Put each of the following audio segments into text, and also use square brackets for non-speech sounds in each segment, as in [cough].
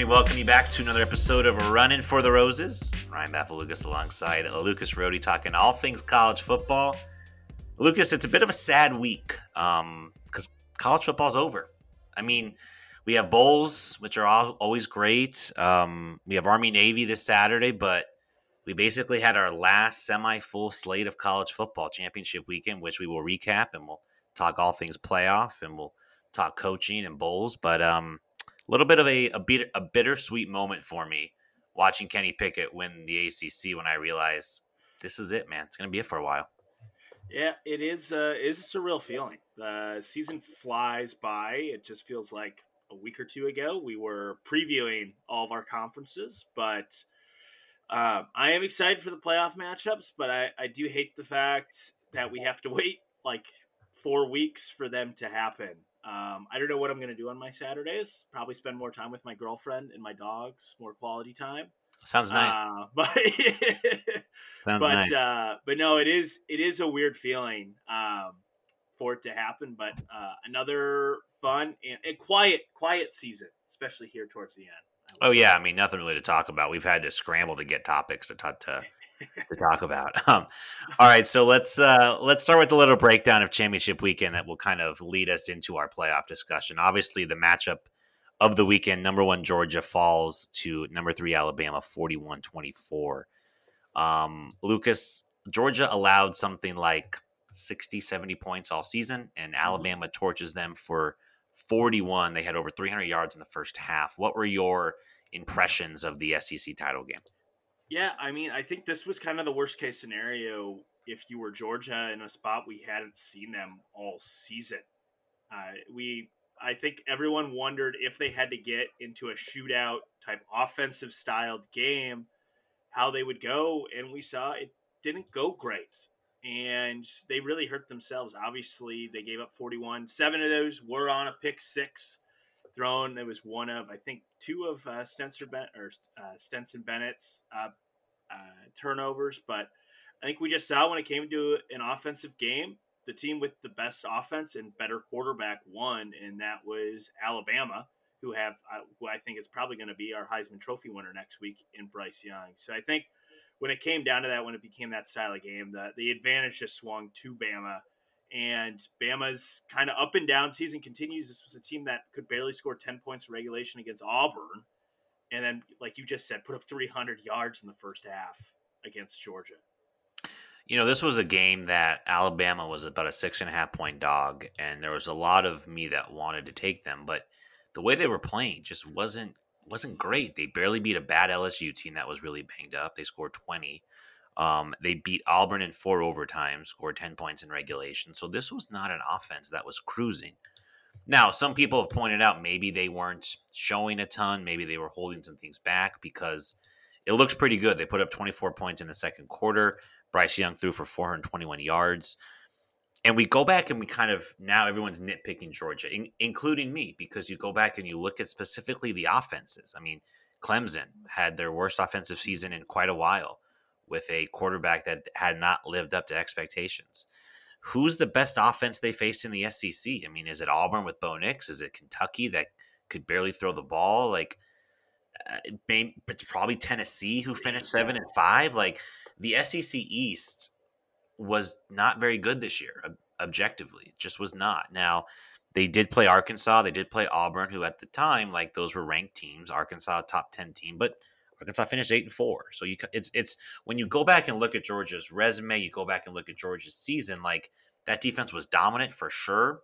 We welcome you back to another episode of Running for the Roses. Ryan Bafalukas alongside Lucas Rody talking all things college football. Lucas, it's a bit of a sad week because um, college football's over. I mean, we have bowls, which are all, always great. Um, we have Army Navy this Saturday, but we basically had our last semi full slate of college football championship weekend, which we will recap and we'll talk all things playoff and we'll talk coaching and bowls. But um, little bit of a a, bit, a bittersweet moment for me watching Kenny Pickett win the ACC when I realized this is it, man. It's to be it for a while. Yeah, it is. Uh, it is a surreal feeling. The season flies by. It just feels like a week or two ago we were previewing all of our conferences, but uh, I am excited for the playoff matchups. But I, I do hate the fact that we have to [laughs] wait like four weeks for them to happen. Um, I don't know what I'm going to do on my Saturdays. Probably spend more time with my girlfriend and my dogs, more quality time. Sounds nice. Uh, [laughs] but Sounds but nice. uh, but no, it is it is a weird feeling um, for it to happen. But uh, another fun and, and quiet quiet season, especially here towards the end. Oh yeah, I mean nothing really to talk about. We've had to scramble to get topics to talk to, to [laughs] talk about. [laughs] Um, all right, so let's uh, let's start with a little breakdown of championship weekend that will kind of lead us into our playoff discussion. Obviously, the matchup of the weekend, number one Georgia falls to number three Alabama, 41-24. Um, Lucas, Georgia allowed something like 60, 70 points all season, and Alabama torches them for 41. They had over 300 yards in the first half. What were your impressions of the SEC title game? Yeah, I mean, I think this was kind of the worst case scenario if you were Georgia in a spot we hadn't seen them all season. Uh, we, I think everyone wondered if they had to get into a shootout type offensive styled game, how they would go, and we saw it didn't go great. And they really hurt themselves. Obviously, they gave up 41. Seven of those were on a pick six thrown. It was one of I think two of uh, Stetson ben- or uh, Stetson Bennett's uh, uh, turnovers, but I think we just saw when it came to an offensive game, the team with the best offense and better quarterback won, and that was Alabama, who have uh, who I think is probably going to be our Heisman Trophy winner next week in Bryce Young. So I think when it came down to that, when it became that style of game, the the advantage just swung to Bama and Bama's kind of up and down season continues. This was a team that could barely score 10 points in regulation against Auburn. And then, like you just said, put up 300 yards in the first half against Georgia. You know, this was a game that Alabama was about a six and a half point dog, and there was a lot of me that wanted to take them, but the way they were playing just wasn't wasn't great. They barely beat a bad LSU team that was really banged up. They scored 20. Um, they beat Auburn in four overtimes, scored 10 points in regulation. So this was not an offense that was cruising. Now, some people have pointed out maybe they weren't showing a ton. Maybe they were holding some things back because it looks pretty good. They put up 24 points in the second quarter. Bryce Young threw for 421 yards. And we go back and we kind of now everyone's nitpicking Georgia, in, including me, because you go back and you look at specifically the offenses. I mean, Clemson had their worst offensive season in quite a while with a quarterback that had not lived up to expectations. Who's the best offense they faced in the SEC? I mean, is it Auburn with Bo Nix? Is it Kentucky that could barely throw the ball? Like, uh, it's probably Tennessee who finished seven and five. Like, the SEC East was not very good this year, objectively. Just was not. Now, they did play Arkansas. They did play Auburn, who at the time, like, those were ranked teams. Arkansas, top 10 team. But Arkansas finished eight and four. So you it's it's when you go back and look at Georgia's resume, you go back and look at Georgia's season, like that defense was dominant for sure,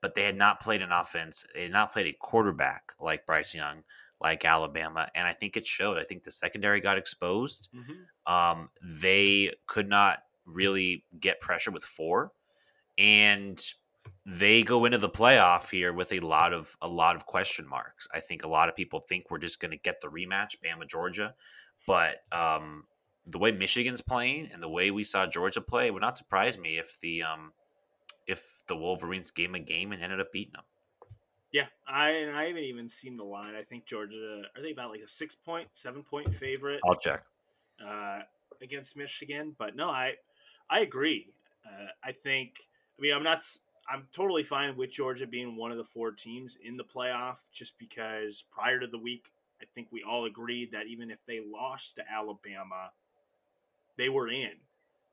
but they had not played an offense, they had not played a quarterback like Bryce Young, like Alabama, and I think it showed. I think the secondary got exposed. Mm-hmm. Um, they could not really get pressure with four, and they go into the playoff here with a lot of a lot of question marks. I think a lot of people think we're just going to get the rematch, Bama Georgia, but um, the way Michigan's playing and the way we saw Georgia play would not surprise me if the um, if the Wolverines game a game and ended up beating them. Yeah, I and I haven't even seen the line. I think Georgia are they about like a six point, seven point favorite? I'll check uh, against Michigan, but no, I I agree. Uh, I think. I mean, I'm not I'm totally fine with Georgia being one of the four teams in the playoff just because prior to the week I think we all agreed that even if they lost to Alabama, they were in.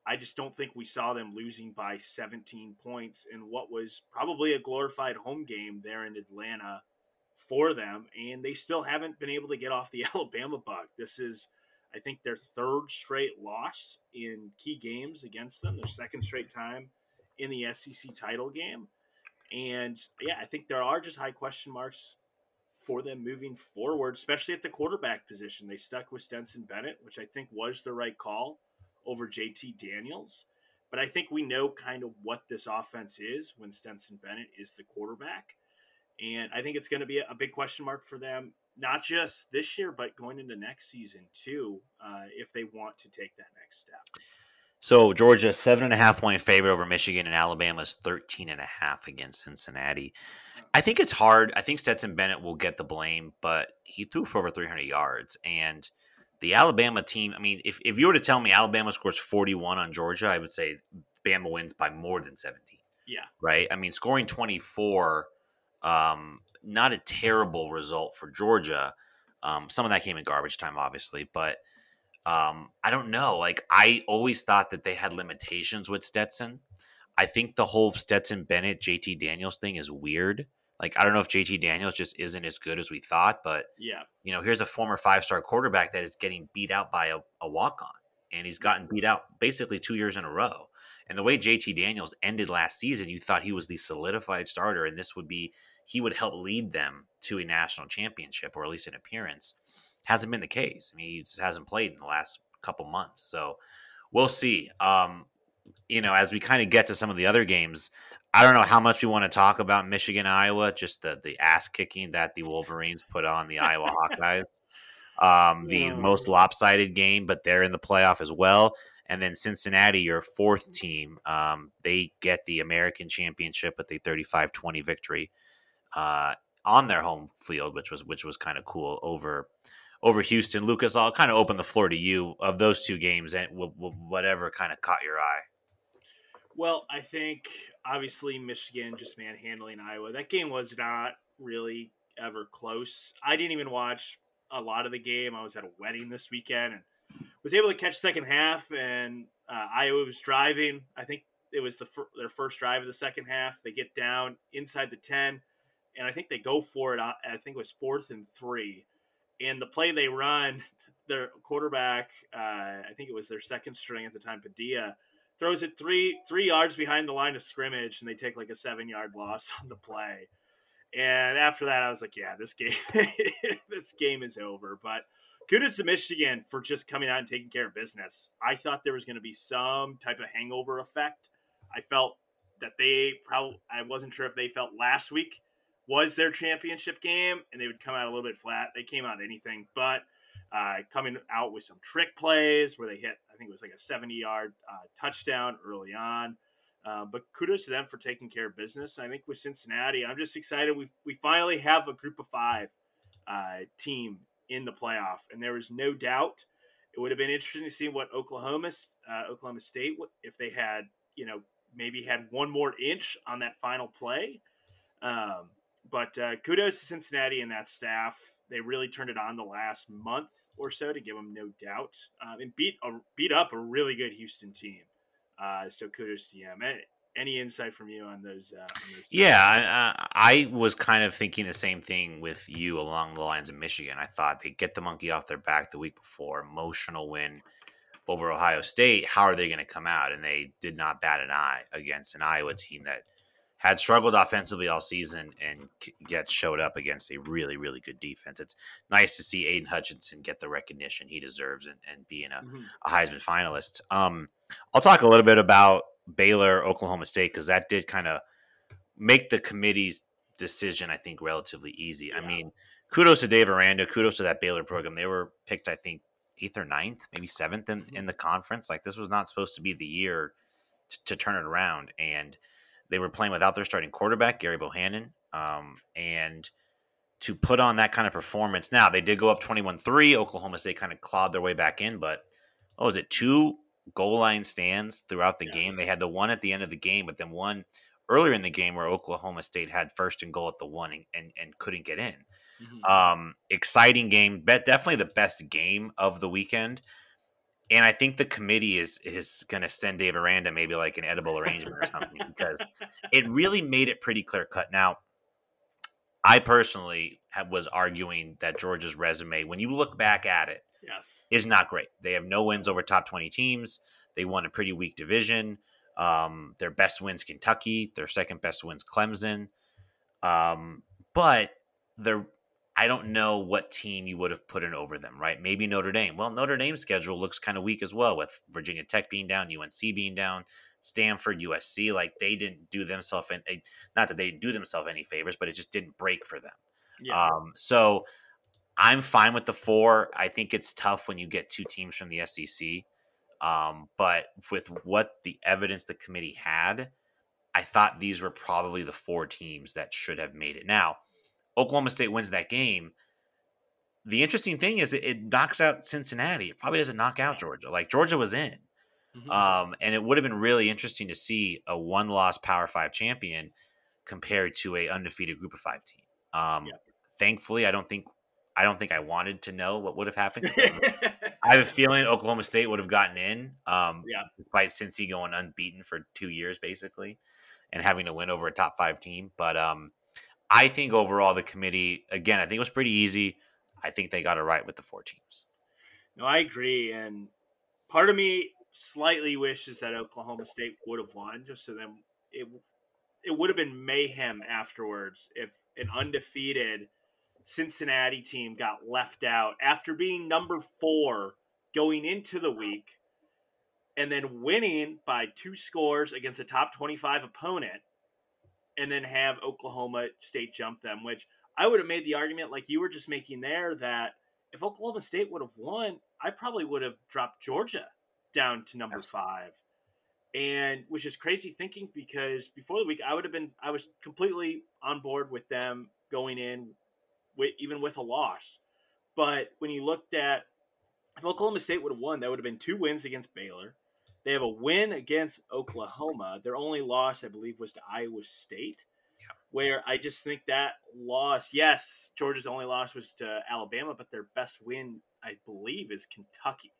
I just don't think we saw them losing by 17 points in what was probably a glorified home game there in Atlanta for them. And they still haven't been able to get off the [laughs] Alabama bug. This is, I think, their third straight loss in key games against them, their second straight time in the SEC title game. And yeah, I think there are just high question marks for them moving forward, especially at the quarterback position. They stuck with Stetson Bennett, which I think was the right call over JT Daniels. But I think we know kind of what this offense is when Stetson Bennett is the quarterback. And I think it's going to be a big question mark for them, not just this year, but going into next season too, uh, if they want to take that next step. So Georgia seven and a half point favorite over Michigan, and Alabama's 13 and a half against Cincinnati. I think it's hard. I think Stetson Bennett will get the blame, but he threw for over 300 yards, and the Alabama team, I mean, if, if you were to tell me Alabama scores 41 on Georgia, I would say Bama wins by more than 17. Yeah. Right? I mean, scoring 24, um, not a terrible result for Georgia. Um, some of that came in garbage time, obviously, but um, I don't know. Like, I always thought that they had limitations with Stetson. I think the whole Stetson Bennett, JT Daniels thing is weird. Like I don't know if JT Daniels just isn't as good as we thought, but yeah, you know, here's a former five star quarterback that is getting beat out by a, a walk on, and he's gotten beat out basically two years in a row. And the way JT Daniels ended last season, you thought he was the solidified starter, and this would be he would help lead them to a national championship or at least an appearance. Hasn't been the case. I mean, he just hasn't played in the last couple months, so we'll see. Um, you know, as we kind of get to some of the other games, I don't know how much we want to talk about Michigan, Iowa, just the the ass kicking that the Wolverines put on the Iowa Hawkeyes. Um, the yeah. most lopsided game, but they're in the playoff as well. And then Cincinnati, your fourth team, um, they get the American Championship with a 35-20 victory uh, on their home field, which was which was kind of cool over over Houston. Lucas, I'll kind of open the floor to you of those two games and whatever kind of caught your eye. Well, I think obviously Michigan just manhandling Iowa. That game was not really ever close. I didn't even watch a lot of the game. I was at a wedding this weekend and was able to catch second half. And uh, Iowa was driving. I think it was the fir- their first drive of the second half. They get down inside the ten, and I think they go for it. I think it was fourth and three. And the play they run, [laughs] their quarterback, uh, I think it was their second string at the time, Padilla throws it three three yards behind the line of scrimmage, and they take like a seven yard loss [laughs] on the play. And after that, I was like, yeah, this game [laughs] this game is over. But kudos to Michigan for just coming out and taking care of business. I thought there was going to be some type of hangover effect. I felt that they probably I wasn't sure if they felt last week was their championship game and they would come out a little bit flat. They came out anything but uh, coming out with some trick plays where they hit, I think it was like a 70 yard uh, touchdown early on. Uh, but kudos to them for taking care of business. I think with Cincinnati, I'm just excited. We we finally have a group of five uh, team in the playoff, and there was no doubt it would have been interesting to see what Oklahoma uh, Oklahoma State if they had you know maybe had one more inch on that final play. Um, but uh, kudos to Cincinnati and that staff. They really turned it on the last month or so to give them no doubt um, and beat a, beat up a really good Houston team. Uh, so kudos to them. Any insight from you on those? Uh, on those yeah, I, I, was kind of thinking the same thing with you along the lines of Michigan. I thought they get the monkey off their back the week before, emotional win over Ohio State. How are they going to come out? And they did not bat an eye against an Iowa team that had struggled offensively all season and gets showed up against a really, really good defense. It's nice to see Aidan Hutchinson get the recognition he deserves and, and being a, mm-hmm. a Heisman finalist. Um, I'll talk a little bit about Baylor, Oklahoma State, because that did kind of make the committee's decision, I think, relatively easy. Yeah. I mean, kudos to Dave Aranda, kudos to that Baylor program. They were picked, I think, eighth or ninth, maybe seventh in, mm-hmm. in the conference. Like, this was not supposed to be the year to, to turn it around. And – they were playing without their starting quarterback, Gerry Bohanon, Um, and to put on that kind of performance, now they did go up 21 3. Oklahoma State kind of clawed their way back in, but oh, was it two goal line stands throughout the yes. game? They had the one at the end of the game, but then one earlier in the game where Oklahoma State had first and goal at the one and, and, and couldn't get in. Mm-hmm. Um, exciting game, bet definitely the best game of the weekend. And I think the committee is is going to send Dave Aranda maybe like an edible arrangement or something because it really made it pretty clear cut. Now, I personally was arguing that Georgia's resume, when you look back at it, yes, is not great. They have no wins over top twenty teams. They won a pretty weak division. Um, their best wins Kentucky. Their second best wins Clemson. Um, but they're I don't know what team you would have put in over them, right? Maybe Notre Dame. Well, Notre Dame's schedule looks kind of weak as well, with Virginia Tech being down, UNC being down, Stanford, USC. Like they didn't do themselves, and not that they didn't do themselves any favors, but it just didn't break for them. Yeah. Um, so I'm fine with the four. I think it's tough when you get two teams from the SEC. Um, but with what the evidence the committee had, I thought these were probably the four teams that should have made it. Now, Oklahoma State wins that game, the interesting thing is it, it knocks out Cincinnati. It probably doesn't knock out Georgia. Like Georgia was in. Mm-hmm. Um, and it would have been really interesting to see a one loss Power Five champion compared to a undefeated Group of Five team. Um, yeah. Thankfully, I don't think I don't think I wanted to know what would have happened. [laughs] I have a feeling Oklahoma State would have gotten in. Um, yeah. despite Cincy going unbeaten for two years basically, and having to win over a top five team. But um, I think overall the committee, again, I think it was pretty easy. I think they got it right with the four teams. No, I agree. And part of me slightly wishes that Oklahoma State would have won, just so then it it would have been mayhem afterwards if an undefeated Cincinnati team got left out after being number four going into the week and then winning by two scores against a top 25 opponent and then have Oklahoma State jump them, which I would have made the argument like you were just making there that if Oklahoma State would have won, I probably would have dropped Georgia down to number five. And which is crazy thinking because before the week I would have been I was completely on board with them going in with even with a loss. But when you looked at if Oklahoma State would have won, that would have been two wins against Baylor, they have a win against Oklahoma. Their only loss, I believe, was to Iowa State. Yeah. Where I just think that loss, yes, Georgia's only loss was to Alabama, but their best win, I believe, is Kentucky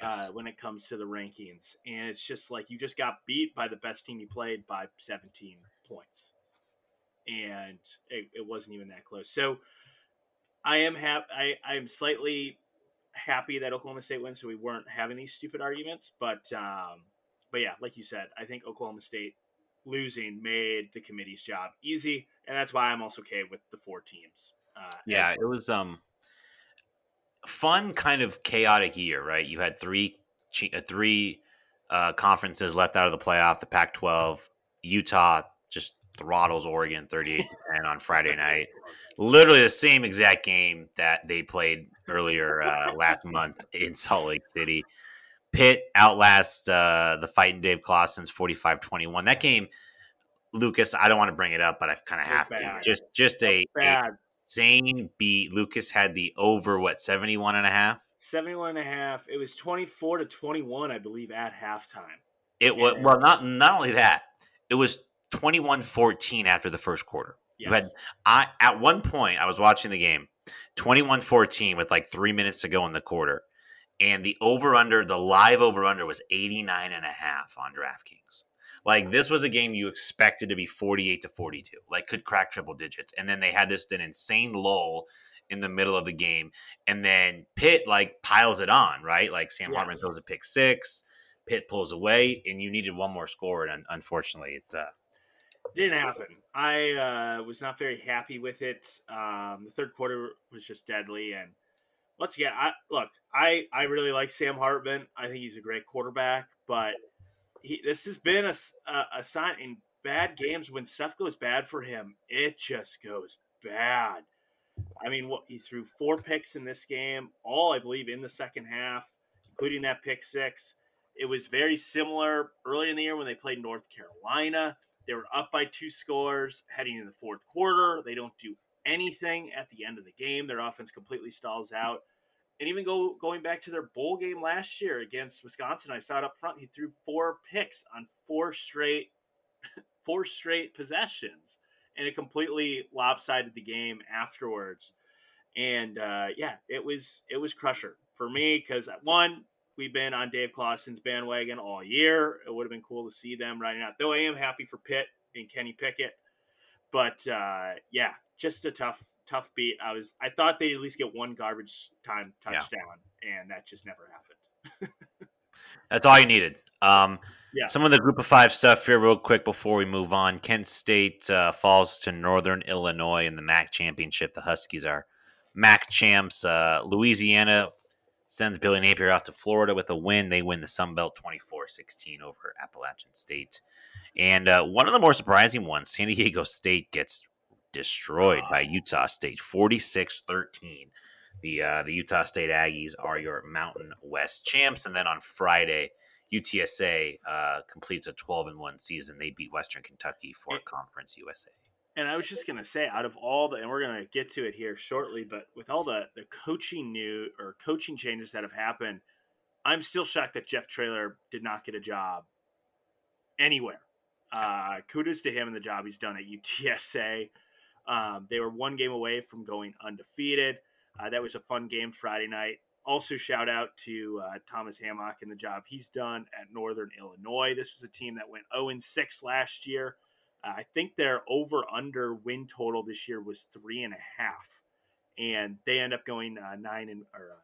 yes. uh, when it comes to the rankings. And it's just like you just got beat by the best team you played by 17 points. And it, it wasn't even that close. So I am happy. I, I am slightly happy that Oklahoma State wins, so we weren't having these stupid arguments. But um, but yeah, like you said, I think Oklahoma State losing made the committee's job easy, and that's why I'm also okay with the four teams. Uh, yeah, it was um fun, kind of chaotic year, right? You had three uh, three uh, conferences left out of the playoff. The Pac-12, Utah just throttles Oregon 38 to 10 on Friday [laughs] night. Literally the same exact game that they played earlier uh, last month in Salt Lake City. Pitt outlasts uh, the fighting Dave Clawson's 45 21. That game, Lucas, I don't want to bring it up, but I kind of have bad. to. Just just a, a insane beat. Lucas had the over, what, 71 and a half? 71 and a half. It was 24 to 21, I believe, at halftime. It was, well, not, not only that, it was 21-14 after the first quarter. Yes. You had I at one point I was watching the game 21-14 with like 3 minutes to go in the quarter and the over under the live over under was 89 and a half on DraftKings. Like this was a game you expected to be 48 to 42. Like could crack triple digits and then they had this an insane lull in the middle of the game and then Pitt like piles it on, right? Like Sam yes. Hartman throws a pick 6, Pitt pulls away and you needed one more score and unfortunately it uh, didn't happen. I uh, was not very happy with it. Um, the third quarter was just deadly, and once again, I look. I I really like Sam Hartman. I think he's a great quarterback, but he, this has been a, a, a sign in bad games when stuff goes bad for him. It just goes bad. I mean, what he threw four picks in this game, all I believe in the second half, including that pick six. It was very similar early in the year when they played North Carolina. They were up by two scores heading in the fourth quarter. They don't do anything at the end of the game. Their offense completely stalls out. And even go going back to their bowl game last year against Wisconsin, I saw it up front. He threw four picks on four straight [laughs] four straight possessions. And it completely lopsided the game afterwards. And uh, yeah, it was it was crusher for me because one, we've been on Dave Clawson's bandwagon all year. It would have been cool to see them riding out. Though I am happy for Pitt and Kenny Pickett, but uh, yeah, just a tough tough beat. I was I thought they'd at least get one garbage time touchdown, yeah. and that just never happened. [laughs] That's all you needed. Um, yeah. Some of the group of five stuff here, real quick, before we move on. Kent State uh, falls to Northern Illinois in the MAC championship. The Huskies are MAC champs. Uh, Louisiana sends Billy Napier out to Florida with a win. They win the Sun Belt 24 16 over Appalachian State. And uh, one of the more surprising ones, San Diego State gets destroyed by Utah State 46 13. The, uh, the Utah State Aggies are your Mountain West champs. And then on Friday, UTSA uh, completes a 12 and 1 season. They beat Western Kentucky for Conference USA. And I was just going to say, out of all the, and we're going to get to it here shortly, but with all the, the coaching new or coaching changes that have happened, I'm still shocked that Jeff Traylor did not get a job anywhere. Uh, kudos to him and the job he's done at UTSA. Um, they were one game away from going undefeated. Uh, that was a fun game Friday night also shout out to uh, Thomas Hammock and the job he's done at Northern Illinois. This was a team that went 0 6 last year. I think their over under win total this year was three and a half, and they end up going uh, nine and or uh,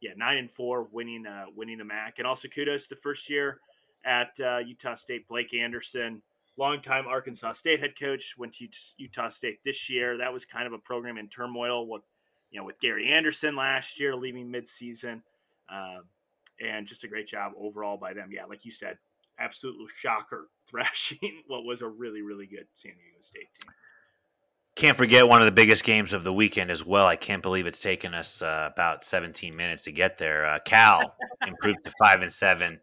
yeah nine and four, winning uh, winning the MAC. And also kudos the first year at uh, Utah State, Blake Anderson, longtime Arkansas State head coach, went to Utah State this year. That was kind of a program in turmoil. What you know, with Gary Anderson last year leaving midseason. Um, and just a great job overall by them. Yeah, like you said, absolute shocker [laughs] thrashing what was a really, really good San Diego State team. Can't forget one of the biggest games of the weekend as well. I can't believe it's taken us uh, about 17 minutes to get there. Uh, Cal [laughs] improved to five and seven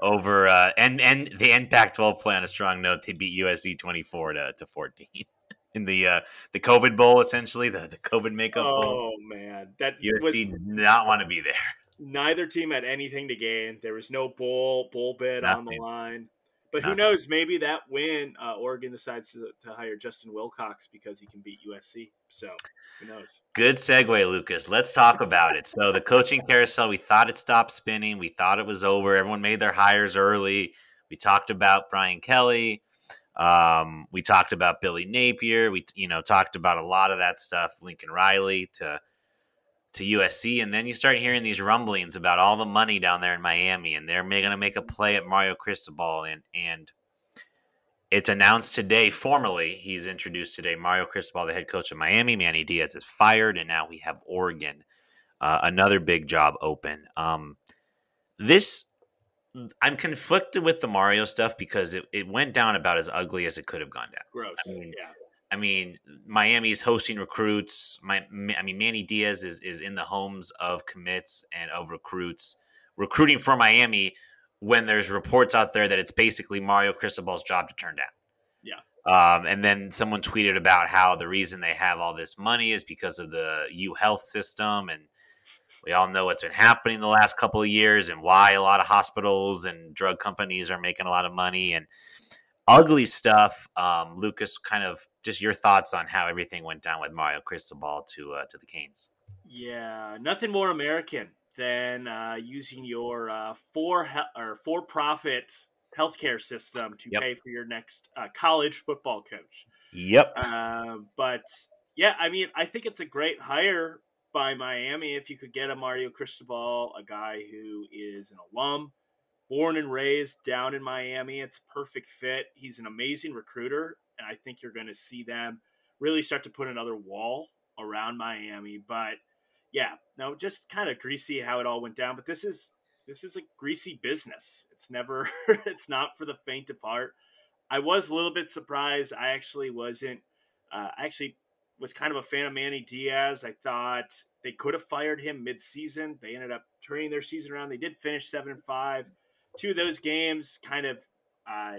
over, uh, and and the end Pac-12 play on a strong note. They beat USC 24 to, to 14 [laughs] in the uh, the COVID Bowl, essentially the the COVID makeup oh, bowl. Man, that USC was, did not want to be there. Neither team had anything to gain. There was no bull bull bid Nothing. on the line. But Nothing. who knows? Maybe that win, uh, Oregon decides to, to hire Justin Wilcox because he can beat USC. So who knows? Good segue, Lucas. Let's talk about it. So the coaching carousel, we thought it stopped spinning. We thought it was over. Everyone made their hires early. We talked about Brian Kelly. Um, we talked about Billy Napier. We you know talked about a lot of that stuff. Lincoln Riley to to USC, and then you start hearing these rumblings about all the money down there in Miami, and they're going to make a play at Mario Cristobal, and and it's announced today formally. He's introduced today. Mario Cristobal, the head coach of Miami, Manny Diaz is fired, and now we have Oregon, uh, another big job open. Um, this I'm conflicted with the Mario stuff because it, it went down about as ugly as it could have gone down. Gross. I mean, yeah. I mean, Miami's hosting recruits. My, I mean, Manny Diaz is is in the homes of commits and of recruits, recruiting for Miami. When there's reports out there that it's basically Mario Cristobal's job to turn down. Yeah. Um, and then someone tweeted about how the reason they have all this money is because of the U Health system and we all know what's been happening the last couple of years and why a lot of hospitals and drug companies are making a lot of money and ugly stuff. Um, Lucas, kind of just your thoughts on how everything went down with Mario Cristobal to uh, to the Canes. Yeah, nothing more American than uh, using your uh, for he- or for profit healthcare system to yep. pay for your next uh, college football coach. Yep. Uh, but yeah, I mean, I think it's a great hire by Miami if you could get a Mario Cristobal, a guy who is an alum, born and raised down in Miami. It's a perfect fit. He's an amazing recruiter, and I think you're going to see them really start to put another wall around Miami. But yeah, no, just kind of greasy how it all went down. But this is this is a greasy business. It's never [laughs] it's not for the faint of heart. I was a little bit surprised. I actually wasn't. Uh, I actually was kind of a fan of Manny Diaz. I thought they could have fired him mid-season. They ended up turning their season around. They did finish seven and five. Two of those games, kind of uh,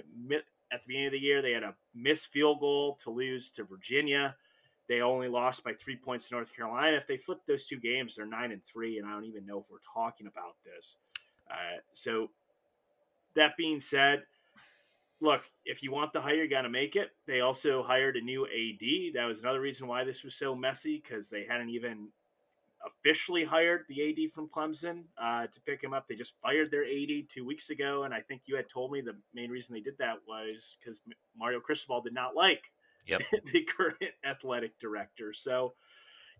at the beginning of the year, they had a missed field goal to lose to Virginia. They only lost by three points to North Carolina. If they flip those two games, they're nine and three, and I don't even know if we're talking about this. Uh, so, that being said, look, if you want the hire, you got to make it. They also hired a new AD. That was another reason why this was so messy because they hadn't even officially hired the AD from Clemson uh, to pick him up. They just fired their AD two weeks ago, and I think you had told me the main reason they did that was because Mario Cristobal did not like yep. [laughs] the current athletic director. So,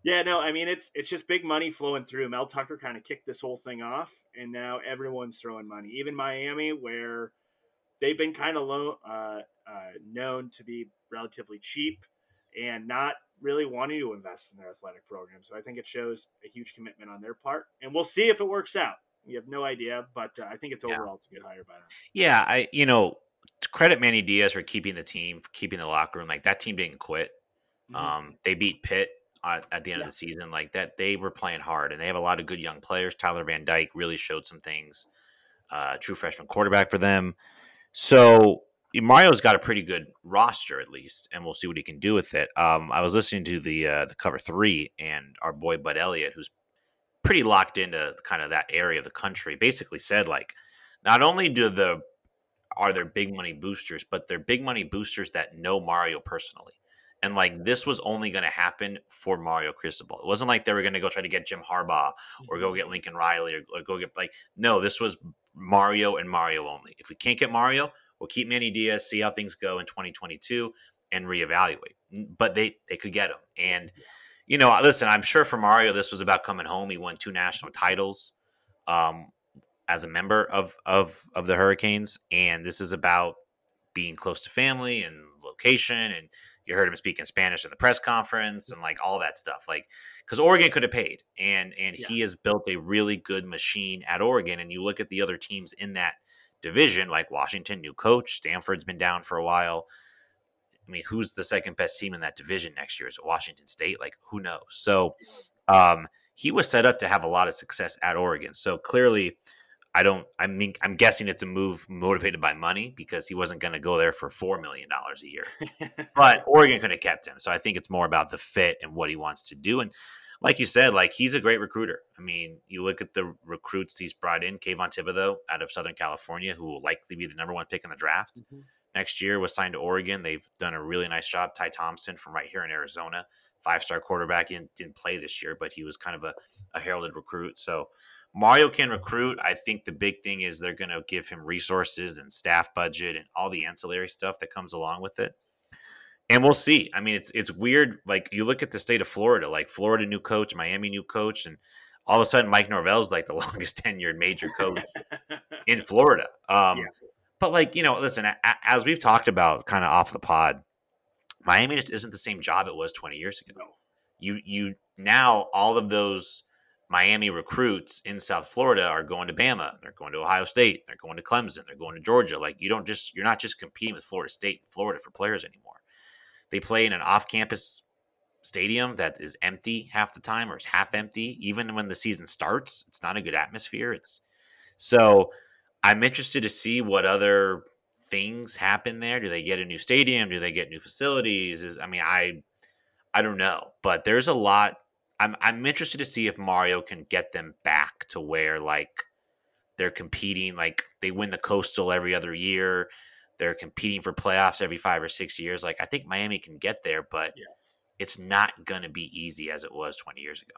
yeah, no, I mean it's it's just big money flowing through. Mel Tucker kind of kicked this whole thing off, and now everyone's throwing money. Even Miami, where they've been kind of low, uh, uh, known to be relatively cheap and not really wanting to invest in their athletic program. So I think it shows a huge commitment on their part, and we'll see if it works out. You have no idea, but uh, I think it's overall yeah. it's a good hire by them. Yeah, I you know credit Manny Diaz for keeping the team, for keeping the locker room. Like that team didn't quit. Mm-hmm. Um, they beat Pitt at, at the end yeah. of the season. Like that, they were playing hard, and they have a lot of good young players. Tyler Van Dyke really showed some things. Uh, true freshman quarterback for them. So Mario's got a pretty good roster at least, and we'll see what he can do with it. Um, I was listening to the uh, the cover three, and our boy Bud Elliott, who's pretty locked into kind of that area of the country, basically said like, not only do the are there big money boosters, but they're big money boosters that know Mario personally. And like this was only going to happen for Mario Cristobal. It wasn't like they were going to go try to get Jim Harbaugh or go mm-hmm. get Lincoln Riley or, or go get like no. This was Mario and Mario only. If we can't get Mario, we'll keep Manny Diaz, see how things go in 2022, and reevaluate. But they they could get him, and you know, listen, I'm sure for Mario, this was about coming home. He won two national titles. Um, as a member of of of the Hurricanes, and this is about being close to family and location. And you heard him speak in Spanish at the press conference and like all that stuff. Like because Oregon could have paid, and and yeah. he has built a really good machine at Oregon. And you look at the other teams in that division, like Washington, new coach, Stanford's been down for a while. I mean, who's the second best team in that division next year? Is it Washington State? Like, who knows? So, um, he was set up to have a lot of success at Oregon. So clearly, I don't. I mean, I'm guessing it's a move motivated by money because he wasn't going to go there for four million dollars a year. [laughs] but Oregon could have kept him, so I think it's more about the fit and what he wants to do. And like you said, like he's a great recruiter. I mean, you look at the recruits he's brought in. Kayvon Thibodeaux out of Southern California, who will likely be the number one pick in the draft mm-hmm. next year, was signed to Oregon. They've done a really nice job. Ty Thompson from right here in Arizona, five star quarterback, he didn't play this year, but he was kind of a, a heralded recruit. So Mario can recruit. I think the big thing is they're going to give him resources and staff budget and all the ancillary stuff that comes along with it. And we'll see. I mean, it's it's weird. Like you look at the state of Florida, like Florida new coach, Miami new coach, and all of a sudden Mike Norvell is like the [laughs] longest tenured major coach [laughs] in Florida. Um, yeah. But like you know, listen, as we've talked about, kind of off the pod, Miami just isn't the same job it was 20 years ago. You you now all of those Miami recruits in South Florida are going to Bama, they're going to Ohio State, they're going to Clemson, they're going to Georgia. Like you don't just you're not just competing with Florida State and Florida for players anymore. They play in an off-campus stadium that is empty half the time or is half empty even when the season starts. It's not a good atmosphere. It's so I'm interested to see what other things happen there. Do they get a new stadium? Do they get new facilities? Is I mean, I I don't know, but there's a lot I'm I'm interested to see if Mario can get them back to where like they're competing like they win the coastal every other year they're competing for playoffs every five or six years like i think miami can get there but yes it's not going to be easy as it was 20 years ago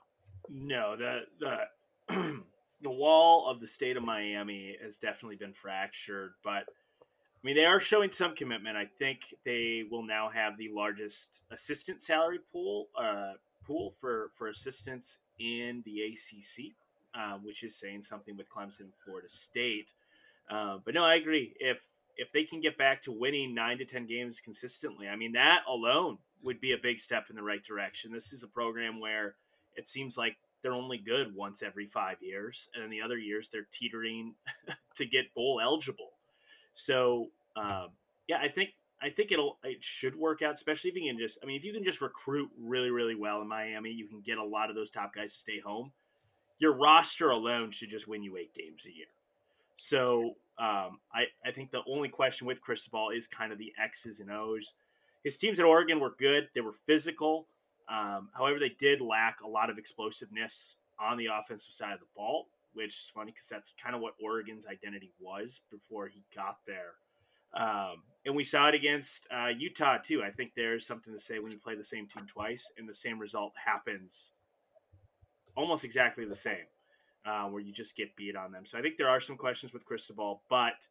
no the the [clears throat] the wall of the state of miami has definitely been fractured but i mean they are showing some commitment i think they will now have the largest assistant salary pool uh, pool for for assistance in the ACC, um, which is saying something with Clemson, Florida State. Uh, but no, I agree. If if they can get back to winning nine to ten games consistently, I mean that alone would be a big step in the right direction. This is a program where it seems like they're only good once every five years, and in the other years they're teetering [laughs] to get bowl eligible. So um, yeah, I think I think it'll it should work out, especially if you can just I mean if you can just recruit really really well in Miami, you can get a lot of those top guys to stay home. Your roster alone should just win you eight games a year. So um, I I think the only question with Cristobal is kind of the X's and O's. His teams at Oregon were good; they were physical. Um, however, they did lack a lot of explosiveness on the offensive side of the ball, which is funny because that's kind of what Oregon's identity was before he got there. Um, and we saw it against uh, Utah too. I think there's something to say when you play the same team twice and the same result happens almost exactly the same, uh, where you just get beat on them. So I think there are some questions with Cristobal, but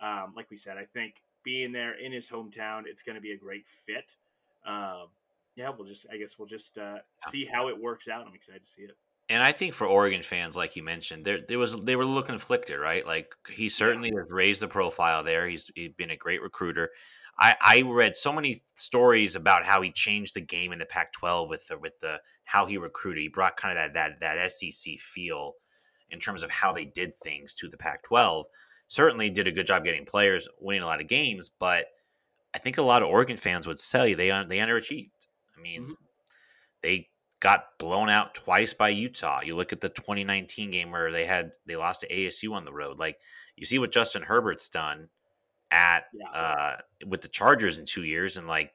um, like we said, I think being there in his hometown, it's going to be a great fit. Um, yeah, we'll just I guess we'll just uh, see how it works out. I'm excited to see it. And I think for Oregon fans, like you mentioned, there there was they were a little conflicted, right? Like he certainly yeah. has raised the profile there. He's he's been a great recruiter. I, I read so many stories about how he changed the game in the Pac-12 with the with the how he recruited. He brought kind of that that that SEC feel in terms of how they did things to the Pac-12. Certainly did a good job getting players, winning a lot of games, but I think a lot of Oregon fans would tell you they they underachieved. I mean, mm-hmm. they got blown out twice by Utah. You look at the 2019 game where they had they lost to ASU on the road. Like you see what Justin Herbert's done at yeah. uh, with the Chargers in two years, and like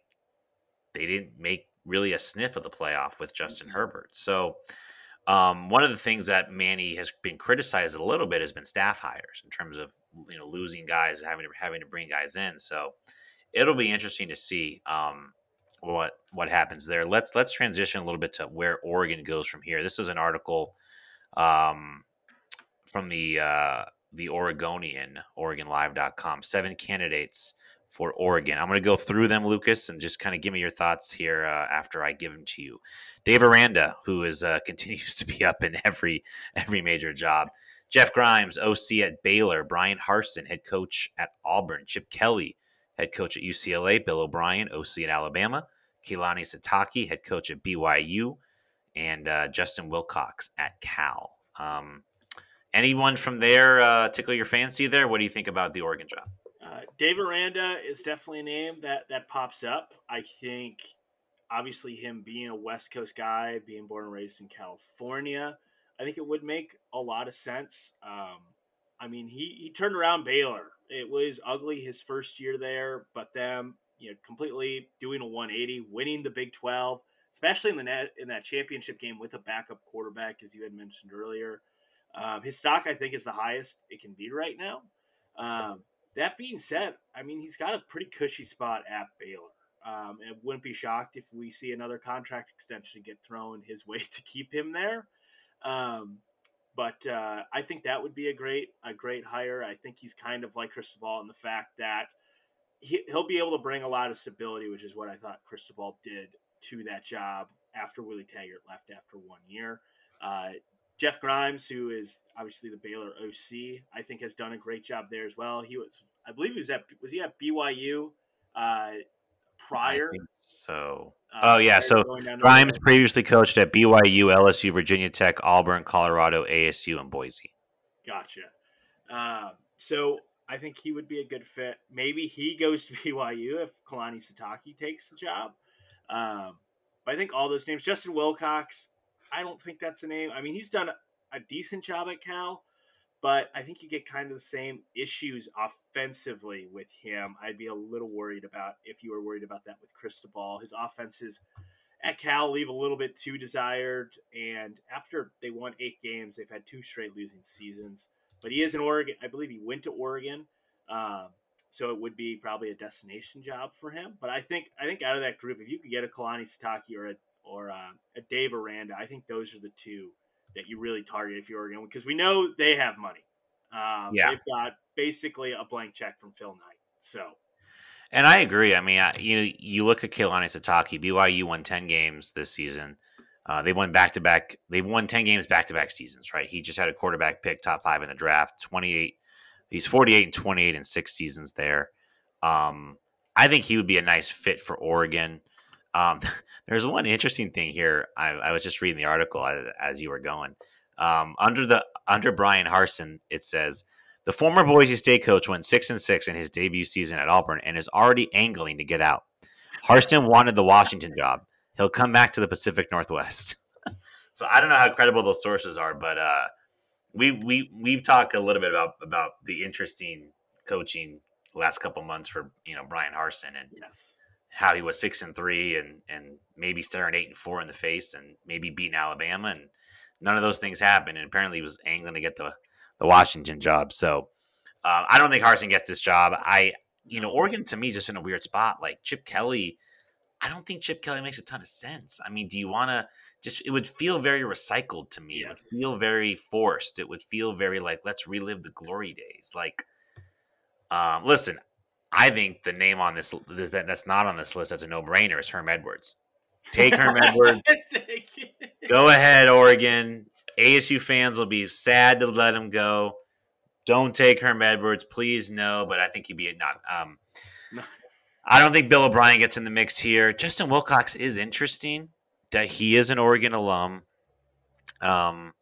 they didn't make really a sniff of the playoff with Justin mm-hmm. Herbert. So um, one of the things that Manny has been criticized a little bit has been staff hires in terms of you know losing guys, having to having to bring guys in. So it'll be interesting to see. Um, what what happens there. Let's let's transition a little bit to where Oregon goes from here. This is an article um, from the uh, the Oregonian, OregonLive.com. Seven candidates for Oregon. I'm going to go through them, Lucas, and just kind of give me your thoughts here uh, after I give them to you. Dave Aranda, who is uh, [laughs] continues to be up in every every major job. Jeff Grimes, OC at Baylor. Bryan Harsin, head coach at Auburn. Chip Kelly, head coach at UCLA. Bill O'Brien, OC at Alabama. Kalani Sitake, head coach at BYU, and uh, Justin Wilcox at Cal. Um, anyone from there uh, tickle your fancy there? What do you think about the Oregon job? Uh, Dave Aranda is definitely a name that that pops up. I think, obviously, him being a West Coast guy, being born and raised in California, I think it would make a lot of sense. Um, I mean, he he turned around Baylor. It was ugly his first year there, but then you know, completely doing a 180, winning the Big 12, especially in the net in that championship game with a backup quarterback, as you had mentioned earlier. Um, his stock, I think, is the highest it can be right now. Um, that being said, I mean, he's got a pretty cushy spot at Baylor. Um, and wouldn't be shocked if we see another contract extension get thrown his way to keep him there. Um, but uh, I think that would be a great a great hire. I think he's kind of like Cristobal in the fact that he, will be able to bring a lot of stability, which is what I thought Cristobal did to that job after Willie Taggart left after one year. Uh, Jeff Grimes, who is obviously the Baylor OC, I think has done a great job there as well. He was, I believe, he was at was he at BYU uh, prior? so. Uh, oh yeah, so Grimes previously coached at BYU, LSU, Virginia Tech, Auburn, Colorado, ASU, and Boise. Gotcha. Uh, so I think he would be a good fit. Maybe he goes to [laughs] BYU if Kalani Sitake takes the job. Um, but I think all those names, Justin Wilcox, I don't think that's a name. I mean, he's done a decent job at Cal, but I think you get kind of the same issues offensively with him. I'd be a little worried about if you were worried about that with Cristobal. His offenses at Cal leave a little bit too desired, and after they won eight games, they've had two straight losing seasons. But he is in Oregon. I believe he went to Oregon, um, so it would be probably a destination job for him. But I think I think out of that group, if you could get a Kalani Sitake or a or a, a Dave Aranda, I think those are the two that you really target if you're Oregon because we know they have money. Um, yeah, they've got basically a blank check from Phil Knight. So. And I agree. I mean, I, you you look at Kalani Sitake. BYU won ten games this season. Uh, they won back to back. They've won ten games back to back seasons. Right. He just had a quarterback pick top five in the draft. Twenty eight. He's forty eight and twenty eight in six seasons there. Um, I think he would be a nice fit for Oregon. Um, [laughs] there's one interesting thing here. I, I, was just reading the article as, as you were going. Um, under the under Bryan Harsin, it says the former Boise State coach went six and six in his debut season at Auburn and is already angling to get out. Harsin wanted the Washington job he'll come back to the Pacific Northwest. [laughs] so I don't know how credible those sources are, but uh, we we we've talked a little bit about about the interesting coaching last couple months for you know Bryan Harsin and yes. How he was six and three and and maybe staring eight and four in the face and maybe beating Alabama and none of those things happened and apparently he was angling to get the the Washington job. So uh, I don't think Harsin gets this job. I you know Oregon to me is just in a weird spot. Like Chip Kelly I don't think Chip Kelly makes a ton of sense. I mean, do you want to just? It would feel very recycled to me. Yes. It would feel very forced. It would feel very like let's relive the glory days. Like, um, listen, I think the name on this that that's not on this list that's a no brainer is Herm Edwards. Take Herm Edwards. [laughs] go ahead, Oregon. ASU fans will be sad to let him go. Don't take Herm Edwards, please. No, but I think he'd be not. Um, I don't think Bill O'Brien gets in the mix here. Justin Wilcox is interesting. That he is an Oregon alum. Um,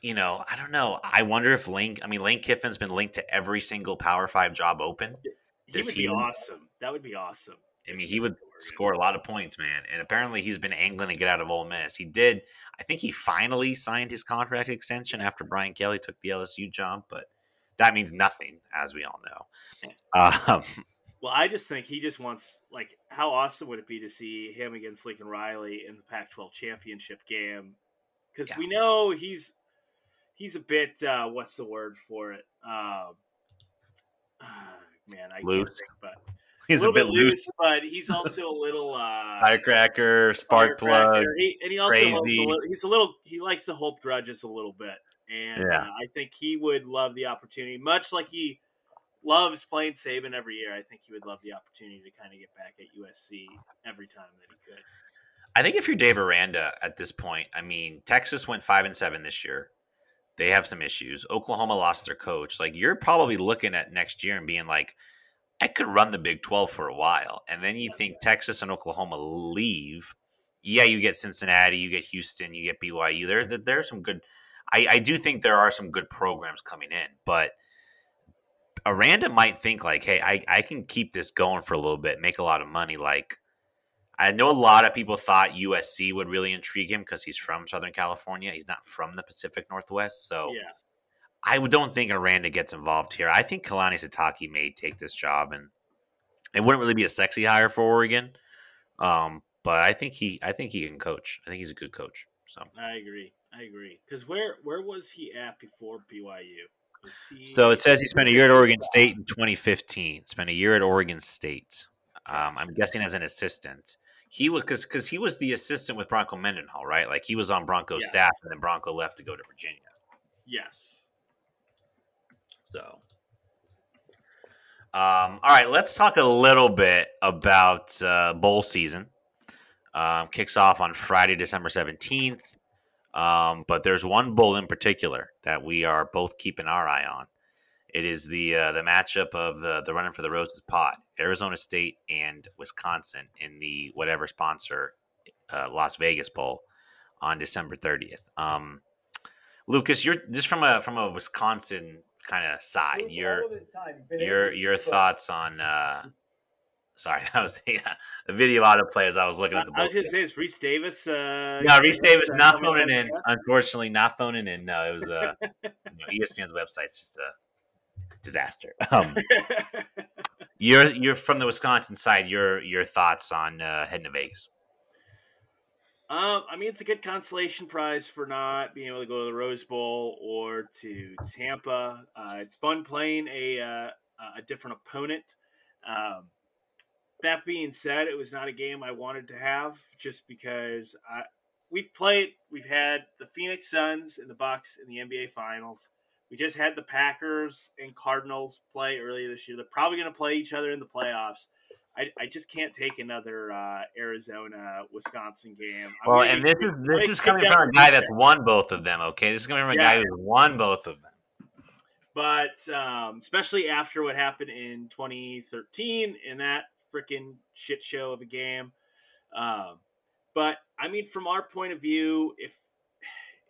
you know, I don't know. I wonder if Link. I mean, Lane Kiffin's been linked to every single Power Five job open. Does he would be he, awesome. That would be awesome. I mean, he would score a lot of points, man. And apparently, he's been angling to get out of Ole Miss. He did. I think he finally signed his contract extension after Brian Kelly took the LSU job, but that means nothing, as we all know. Um, well, I just think he just wants like how awesome would it be to see him against Lincoln Riley in the Pac-12 championship game? Because yeah. we know he's he's a bit uh, what's the word for it? Um, uh, man, I loose. think, but [laughs] he's a, a bit loose, loose, but he's [laughs] also a little uh, firecracker, spark plug, he, and he also crazy. A little, he's a little he likes to hold grudges a little bit, and yeah. uh, I think he would love the opportunity, much like he loves playing Saban every year. I think he would love the opportunity to kind of get back at USC every time that he could. I think if you're Dave Aranda at this point, I mean, Texas went five and seven this year. They have some issues. Oklahoma lost their coach. Like you're probably looking at next year and being like, I could run the Big 12 for a while. And then you think Texas and Oklahoma leave. Yeah, you get Cincinnati, you get Houston, you get BYU. There, there are some good. I, I do think there are some good programs coming in, but Aranda might think like, hey, I, I can keep this going for a little bit, make a lot of money. Like, I know a lot of people thought USC would really intrigue him because he's from Southern California. He's not from the Pacific Northwest, so yeah. I don't think Aranda gets involved here. I think Kalani Sitake may take this job, and it wouldn't really be a sexy hire for Oregon. Um, but I think he, I think he can coach. I think he's a good coach. So I agree. I agree. Because where where was he at before BYU? So it says he spent a year at Oregon State in 2015. Spent a year at Oregon State. Um, I'm guessing as an assistant. He was because because he was the assistant with Bronco Mendenhall, right? Like he was on Bronco's yes. staff, and then Bronco left to go to Virginia. Yes. So, um, all right, let's talk a little bit about uh, bowl season. Um, kicks off on Friday, December 17th. Um, but there's one bowl in particular that we are both keeping our eye on. It is the uh, the matchup of the the running for the roses pot, Arizona State and Wisconsin in the whatever sponsor uh, Las Vegas Bowl on December 30th. Um, Lucas, you're just from a from a Wisconsin kind of side. Your your your thoughts on uh, Sorry, [laughs] that was the, uh, the video autoplay as I was looking at the. I was going to say, is Rece Davis? Uh, no, Rece Davis not phoning in. Unfortunately, not phoning in. No, it was uh, [laughs] you know, ESPN's website's just a disaster. [laughs] Um, [laughs] you're you're from the Wisconsin side. Your your thoughts on uh, heading to Vegas? Um, I mean, it's a good consolation prize for not being able to go to the Rose Bowl or to Tampa. Uh, it's fun playing a uh, a different opponent. Um, that being said, it was not a game I wanted to have just because I, we've played, we've had the Phoenix Suns in the Bucks in the NBA Finals. We just had the Packers and Cardinals play earlier this year. They're probably going to play each other in the playoffs. I, I just can't take another uh, Arizona Wisconsin game. I'm well, and this is this is coming from a guy that's won both of them. Okay, this is coming from a guy who's won both of them. But um, especially after what happened in 2013 in that freaking shit show of a game. Um, but I mean, from our point of view, if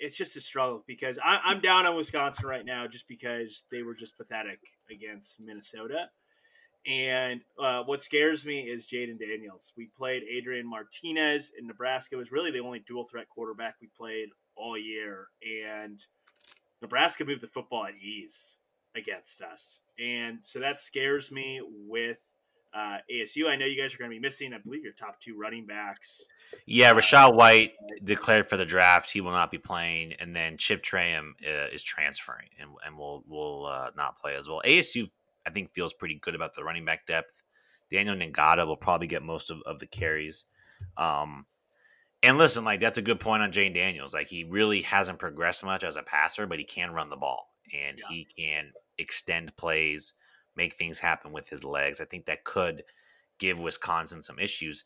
it's just a struggle because I, am down on Wisconsin right now just because they were just pathetic against Minnesota. And uh, what scares me is Jayden Daniels. We played Adrian Martinez in Nebraska. It was really the only dual threat quarterback we played all year. And Nebraska moved the football at ease against us. And so that scares me with uh, ASU. I know you guys are going to be missing, I believe, your top two running backs. Yeah, Rachaad White declared for the draft. He will not be playing, and then Chip Trayanum uh, is transferring and, and will will uh, not play as well. ASU, I think, feels pretty good about the running back depth. Daniyel Ngata will probably get most of, of the carries. Um, and listen, like that's a good point on Jayden Daniels. Like he really hasn't progressed much as a passer, but he can run the ball and yeah. he can extend plays, make things happen with his legs. I think that could give Wisconsin some issues.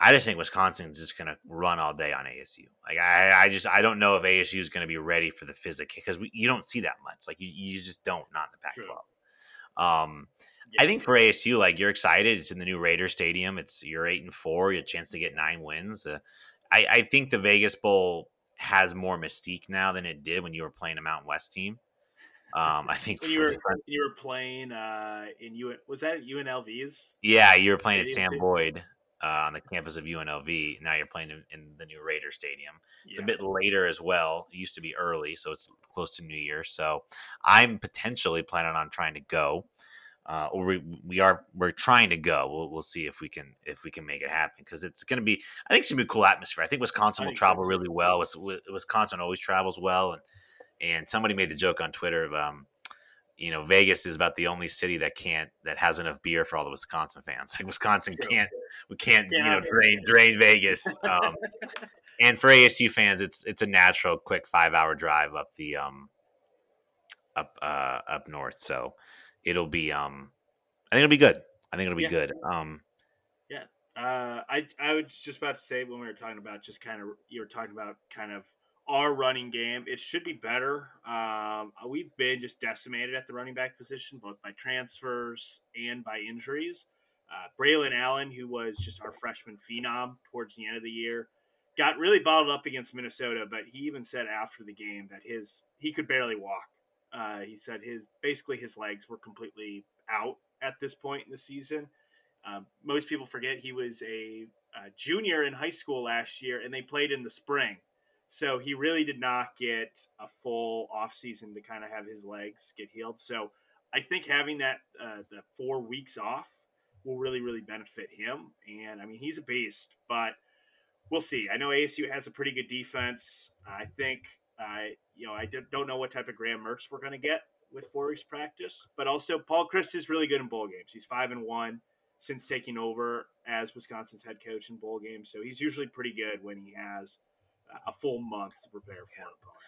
I just think Wisconsin's just going to run all day on ASU. Like I, I just I don't know if ASU is going to be ready for the physical because you don't see that much. Like you, you just don't not in the Pac-12. Um, yeah. I think for ASU, like you're excited. It's in the new Raider Stadium. It's you're eight and four. You have a chance to get nine wins. Uh, I, I think the Vegas Bowl has more mystique now than it did when you were playing a Mountain West team. Um, I think when you were you were playing uh, in U was that UNLV's? Yeah, you were playing at Sam Boyd uh, on the campus of UNLV. Now you're playing in, in the new Raider Stadium. It's yeah. a bit later as well. It used to be early, so it's close to New Year. So I'm potentially planning on trying to go. Uh, or we, we are we're trying to go. We'll, we'll see if we can if we can make it happen because it's going to be. I think it's going to be a cool atmosphere. I think Wisconsin will travel really well. Wisconsin always travels well, and and somebody made the joke on Twitter of um, you know, Vegas is about the only city that can't that has enough beer for all the Wisconsin fans. [laughs] Like Wisconsin can't, we can't, yeah. you know, drain [laughs] drain Vegas. Um, [laughs] and for ASU fans, it's it's a natural, quick five hour drive up the um up uh up north. So it'll be um I think it'll be good. I think it'll be yeah. good. Um yeah. Uh I I was just about to say when we were talking about just kind of you were talking about kind of our running game. It should be better. Um, we've been just decimated at the running back position, both by transfers and by injuries. Uh, Braylon Allen, who was just our freshman phenom towards the end of the year, got really bottled up against Minnesota. But he even said after the game that his he could barely walk. Uh, he said his basically his legs were completely out at this point in the season. Um, most people forget he was a, a junior in high school last year, and they played in the spring. So he really did not get a full offseason to kind of have his legs get healed. So I think having that uh, the four weeks off will really really benefit him. And I mean he's a beast, but we'll see. I know ASU has a pretty good defense. I think uh, you know I don't know what type of Graham Mertz we're going to get with four weeks practice, but also Paul Chryst is really good in bowl games. He's five and one since taking over as Wisconsin's head coach in bowl games, so he's usually pretty good when he has a full month to prepare for an opponent.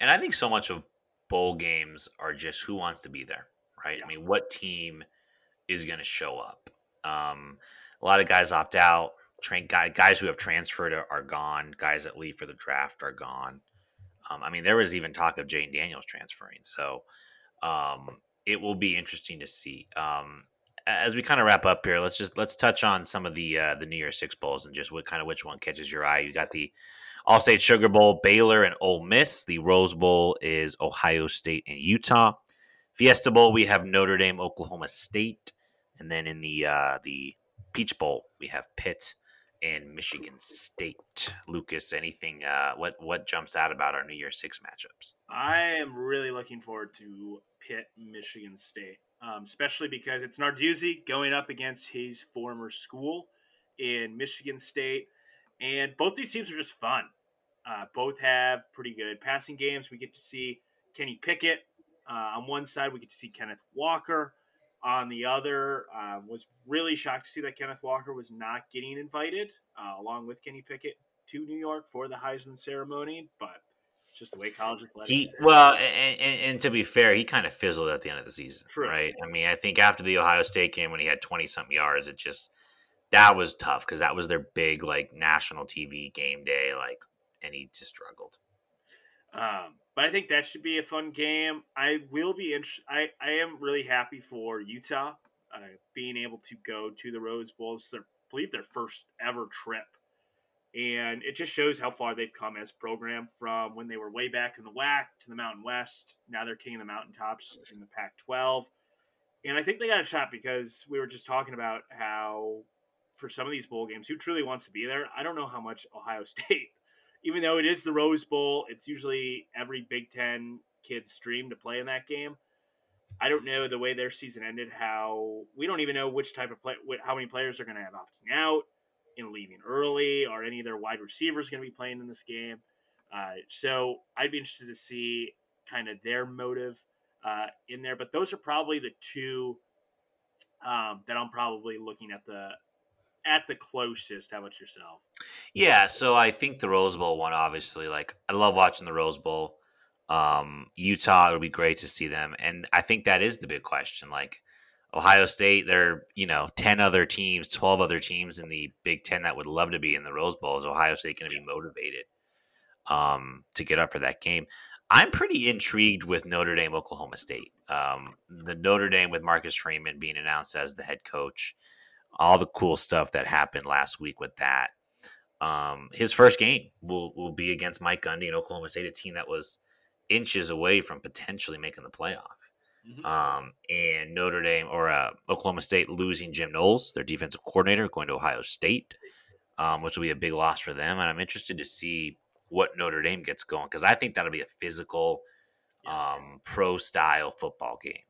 And I think so much of bowl games are just who wants to be there, right? Yeah. I mean, what team is going to show up? Um, a lot of guys opt out. Train guy, guys who have transferred are, are, gone. Guys that leave for the draft are gone. Um, I mean, there was even talk of Jayden Daniels transferring. So um, it will be interesting to see. Um, as we kind of wrap up here, let's just let's touch on some of the uh, the New Year Six bowls and just what kind of which one catches your eye. You got the Allstate Sugar Bowl, Baylor and Ole Miss. The Rose Bowl is Ohio State and Utah. Fiesta Bowl, we have Notre Dame, Oklahoma State, and then in the uh, the Peach Bowl, we have Pitt and Michigan State. Lucas, anything? Uh, what what jumps out about our New Year Six matchups? I am really looking forward to Pitt, Michigan State, um, especially because it's Narduzzi going up against his former school in Michigan State, and both these teams are just fun. Uh, both have pretty good passing games. We get to see Kenny Pickett uh, on one side. We get to see Kenneth Walker on the other. Uh, was really shocked to see that Kenneth Walker was not getting invited uh, along with Kenny Pickett to New York for the Heisman ceremony, but it's just the way college athletics. He well, and, and, and, to be fair, he kind of fizzled at the end of the season, True. right? I mean, I think after the Ohio State game when he had twenty something yards, it just that was tough because that was their big like national TV game day, like and he just struggled. Um, but I think that should be a fun game. I will be interested. I, I am really happy for Utah uh, being able to go to the Rose Bowl. It's their, I believe their first ever trip. And it just shows how far they've come as program from when they were way back in the WAC to the Mountain West. Now they're king of the mountaintops in the Pac 12. And I think they got a shot because we were just talking about how for some of these bowl games, who truly wants to be there? I don't know how much Ohio [laughs] State even though it is the Rose Bowl, it's usually every Big Ten kid's dream to play in that game. I don't know the way their season ended. How we don't even know which type of play, how many players are going to have opting out and leaving early, or any of their wide receivers going to be playing in this game. Uh, so I'd be interested to see kind of their motive uh, in there. But those are probably the two um, that I'm probably looking at the at the closest. How about yourself? Yeah, so I think the Rose Bowl one, obviously, like I love watching the Rose Bowl. Um, Utah, it would be great to see them, and I think that is the big question. Like Ohio State, there are you know ten other teams, twelve other teams in the Big Ten that would love to be in the Rose Bowl. Is Ohio State going to be motivated um, to get up for that game? I'm pretty intrigued with Notre Dame, Oklahoma State. Um, the Notre Dame with Marcus Freeman being announced as the head coach, all the cool stuff that happened last week with that. Um, his first game will will be against Mike Gundy and Oklahoma State, a team that was inches away from potentially making the playoff. Mm-hmm. Um, and Notre Dame or uh, Oklahoma State losing Jim Knowles, their defensive coordinator, going to Ohio State, um, which will be a big loss for them. And I'm interested to see what Notre Dame gets going because I think that'll be a physical, um, pro style football game.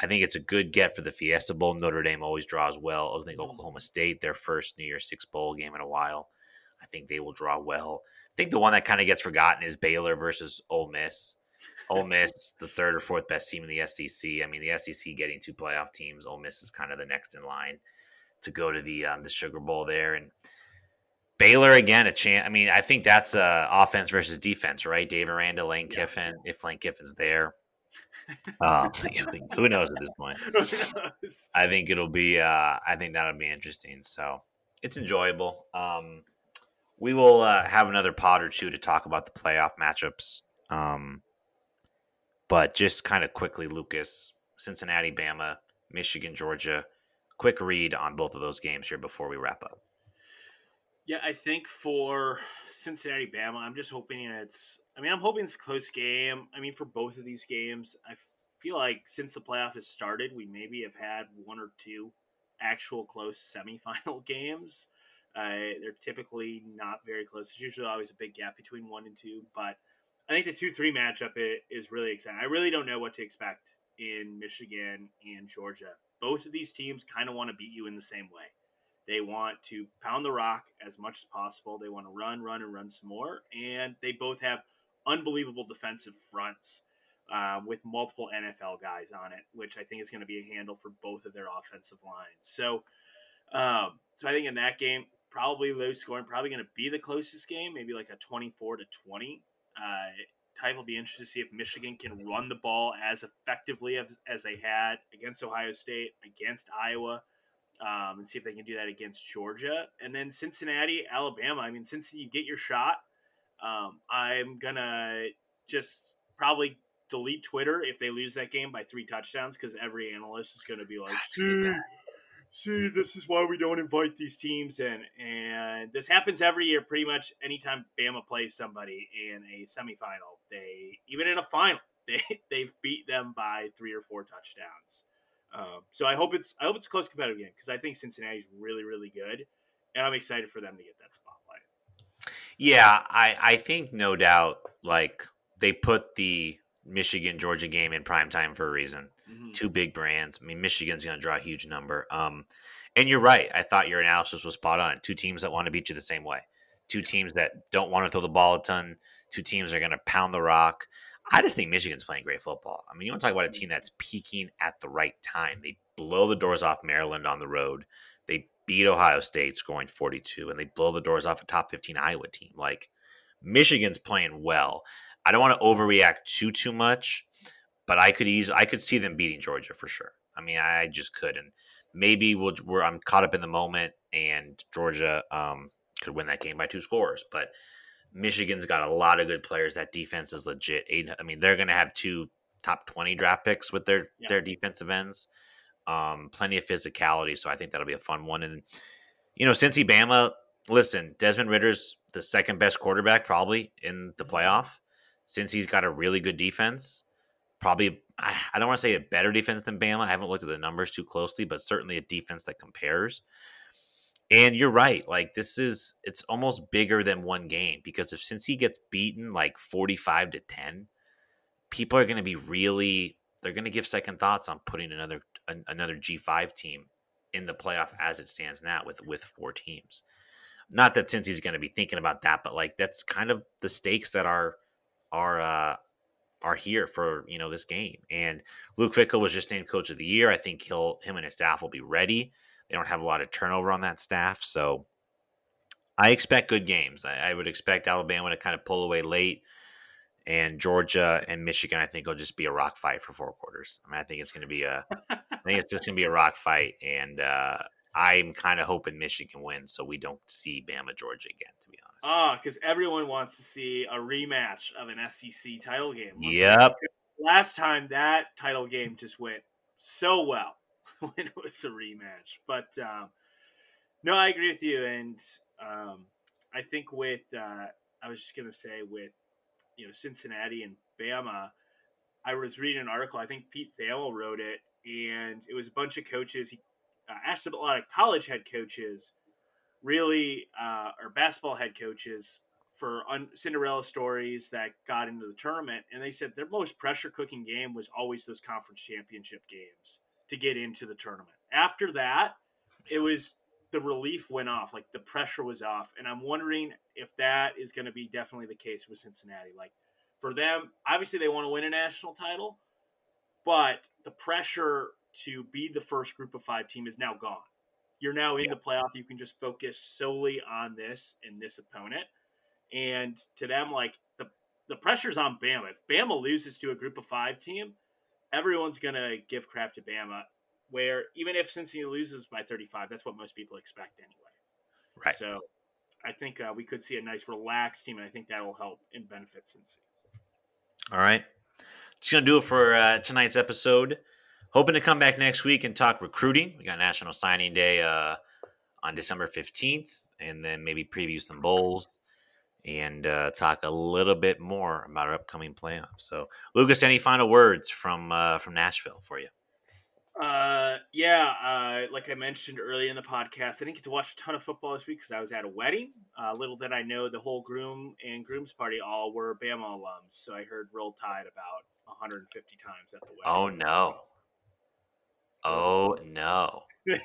I think it's a good get for the Fiesta Bowl. Notre Dame always draws well. I think mm-hmm. Oklahoma State, their first New Year's Six bowl game in a while, I think they will draw well. I think the one that kind of gets forgotten is Baylor versus Ole Miss. Ole [laughs] Miss, the third or fourth best team in the SEC. I mean, the SEC getting two playoff teams. Ole Miss is kind of the next in line to go to the um, the Sugar Bowl there, and Baylor again a chance. I mean, I think that's uh, offense versus defense, right? Dave Aranda, Lane yeah. Kiffin. If Lane Kiffin's there, [laughs] um, who knows at this point? [laughs] I think it'll be. Uh, I think that'll be interesting. So it's enjoyable. Um, we will uh, have another pod or two to talk about the playoff matchups. Um, but just kind of quickly, Lucas, Cincinnati, Bama, Michigan, Georgia. Quick read on both of those games here before we wrap up. Yeah, I think for Cincinnati, Bama, I'm just hoping it's. I mean, I'm hoping it's a close game. I mean, for both of these games, I feel like since the playoff has started, we maybe have had one or two actual close semifinal [laughs] games. Uh, they're typically not very close. There's usually always a big gap between one and two, but I think the two three matchup is really exciting. I really don't know what to expect in Michigan and Georgia. Both of these teams kind of want to beat you in the same way. They want to pound the rock as much as possible. They want to run, run, and run some more. And they both have unbelievable defensive fronts uh, with multiple NFL guys on it, which I think is going to be a handle for both of their offensive lines. So, um, so I think in that game, probably low scoring, probably going to be the closest game, maybe like a 24 to 20 uh, type. Will be interested to see if Michigan can run the ball as effectively as, as they had against Ohio State, against Iowa, um, and see if they can do that against Georgia. And then Cincinnati, Alabama. I mean, since you get your shot, um, I'm gonna just probably delete Twitter if they lose that game by three touchdowns because every analyst is going to be like, see, see, this is why we don't invite these teams in. And this happens every year, pretty much anytime Bama plays somebody in a semifinal. They even in a final, [laughs] they they've beat them by three or four touchdowns. Um, so I hope it's I hope it's a close competitive game because I think Cincinnati's really really good, and I'm excited for them to get that spotlight. Yeah, I I think no doubt like they put the Michigan Georgia game in prime time for a reason. Mm-hmm. Two big brands. I mean, Michigan's going to draw a huge number. Um, and you're right. I thought your analysis was spot on. Two teams that want to beat you the same way. Two teams that don't want to throw the ball a ton. Two teams are going to pound the rock. I just think Michigan's playing great football. I mean, you want to talk about a team that's peaking at the right time. They blow the doors off Maryland on the road. They beat Ohio State, scoring 42, and they blow the doors off a top 15 Iowa team. Like, Michigan's playing well. I don't want to overreact too too much, but I could easily I could see them beating Georgia for sure. I mean, I just could, and maybe we'll, we're I'm caught up in the moment, and Georgia um, could win that game by two scores, but. Michigan's got a lot of good players. That defense is legit. I mean, they're going to have two top 20 draft picks with their yeah. their defensive ends. Um, plenty of physicality, so I think that'll be a fun one. And you know, Cincy Bama, listen, Desmond Ridder's the second best quarterback probably in the mm-hmm. playoff Cincy's got a really good defense. Probably, I, don't want to say a better defense than Bama. I haven't looked at the numbers too closely, but certainly a defense that compares. And you're right. Like this is, it's almost bigger than one game because if Cincy gets beaten like 45 to 10, people are going to be really, they're going to give second thoughts on putting another another G5 team in the playoff as it stands now with with four teams. Not that Cincy's going to be thinking about that, but like that's kind of the stakes that are are uh, are here for you know this game. And Luke Fickell was just named Coach of the Year. I think he'll him and his staff will be ready. They don't have a lot of turnover on that staff, so I expect good games. I, I would expect Alabama to kind of pull away late, and Georgia and Michigan. I think will just be a rock fight for four quarters. I mean, I think it's going to be a. I think it's just going to be a rock fight, and uh, I'm kind of hoping Michigan wins so we don't see Bama Georgia again. To be honest. Ah, because everyone wants to see a rematch of an SEC title game. Yep. Last time that title game just went so well [laughs] when it was a rematch. But um, no, I agree with you, and um, I think with uh, I was just gonna say with you know Cincinnati and Bama, I was reading an article. I think Pete Thamel wrote it, and it was a bunch of coaches. He uh, asked a lot of college head coaches really uh, or basketball head coaches for un- Cinderella stories that got into the tournament, and they said their most pressure cooking game was always those conference championship games to get into the tournament. After that, it was the relief went off, like the pressure was off, and I'm wondering if that is going to be definitely the case with Cincinnati. Like for them, obviously they want to win a national title, but the pressure to be the first group of five team is now gone. You're now in yeah. the playoff. You can just focus solely on this and this opponent. And to them, like the the pressure's on Bama. If Bama loses to a group of five team, everyone's gonna give crap to Bama. Where even if Cincinnati loses by 35, that's what most people expect anyway. Right. So I think uh, we could see a nice relaxed team, and I think that will help and benefit Cincy. All right. It's going to do it for uh, tonight's episode. Hoping to come back next week and talk recruiting. We got National Signing Day uh, on December 15th, and then maybe preview some bowls and uh, talk a little bit more about our upcoming playoffs. So, Lucas, any final words from uh, from Nashville for you? Uh, yeah, uh, like I mentioned early in the podcast, I didn't get to watch a ton of football this week because I was at a wedding. Uh, little did I know the whole groom and groom's party all were Bama alums, so I heard "Roll Tide" about 150 times at the wedding. Oh no! Oh no! [laughs] [laughs]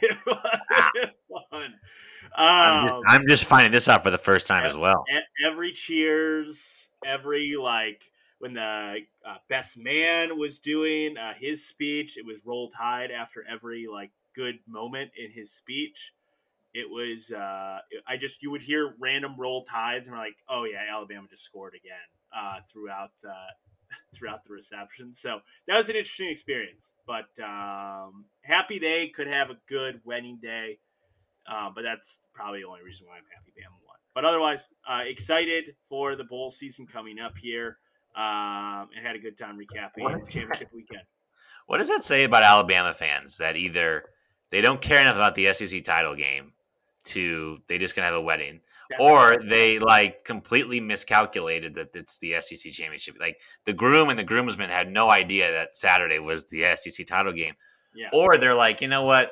fun. I'm, just, um, I'm, just, finding this out for the first time as well. Every cheers, every like when the uh, best man was doing uh, his speech, it was roll tide after every like good moment in his speech. It was uh, I just you would hear random roll tides and we're like, oh yeah, Alabama just scored again uh, throughout the throughout the reception. So that was an interesting experience. But um, happy they could have a good wedding day. Uh, but that's probably the only reason why I'm happy Bama won. But otherwise, uh, excited for the bowl season coming up here. Um, and had a good time recapping championship that? weekend. What does that say about Alabama fans that either they don't care enough about the SEC title game to they just gonna have a wedding, or they like completely miscalculated that it's the SEC championship. Like the groom and the groomsmen had no idea that Saturday was the SEC title game. Yeah. Or they're like, you know what?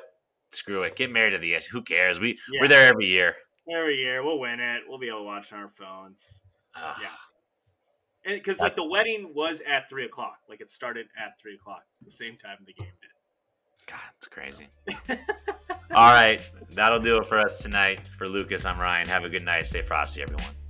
Screw it. Get married to the SEC. Who cares? We yeah. we're there every year. Every year we'll win it. We'll be able to watch on our phones. Ugh. Yeah. Because like the wedding was at three o'clock. Like it started at three o'clock, the same time the game did. God, it's crazy. So. [laughs] All right. That'll do it for us tonight. For Lucas, I'm Ryan. Have a good night. Stay frosty, everyone.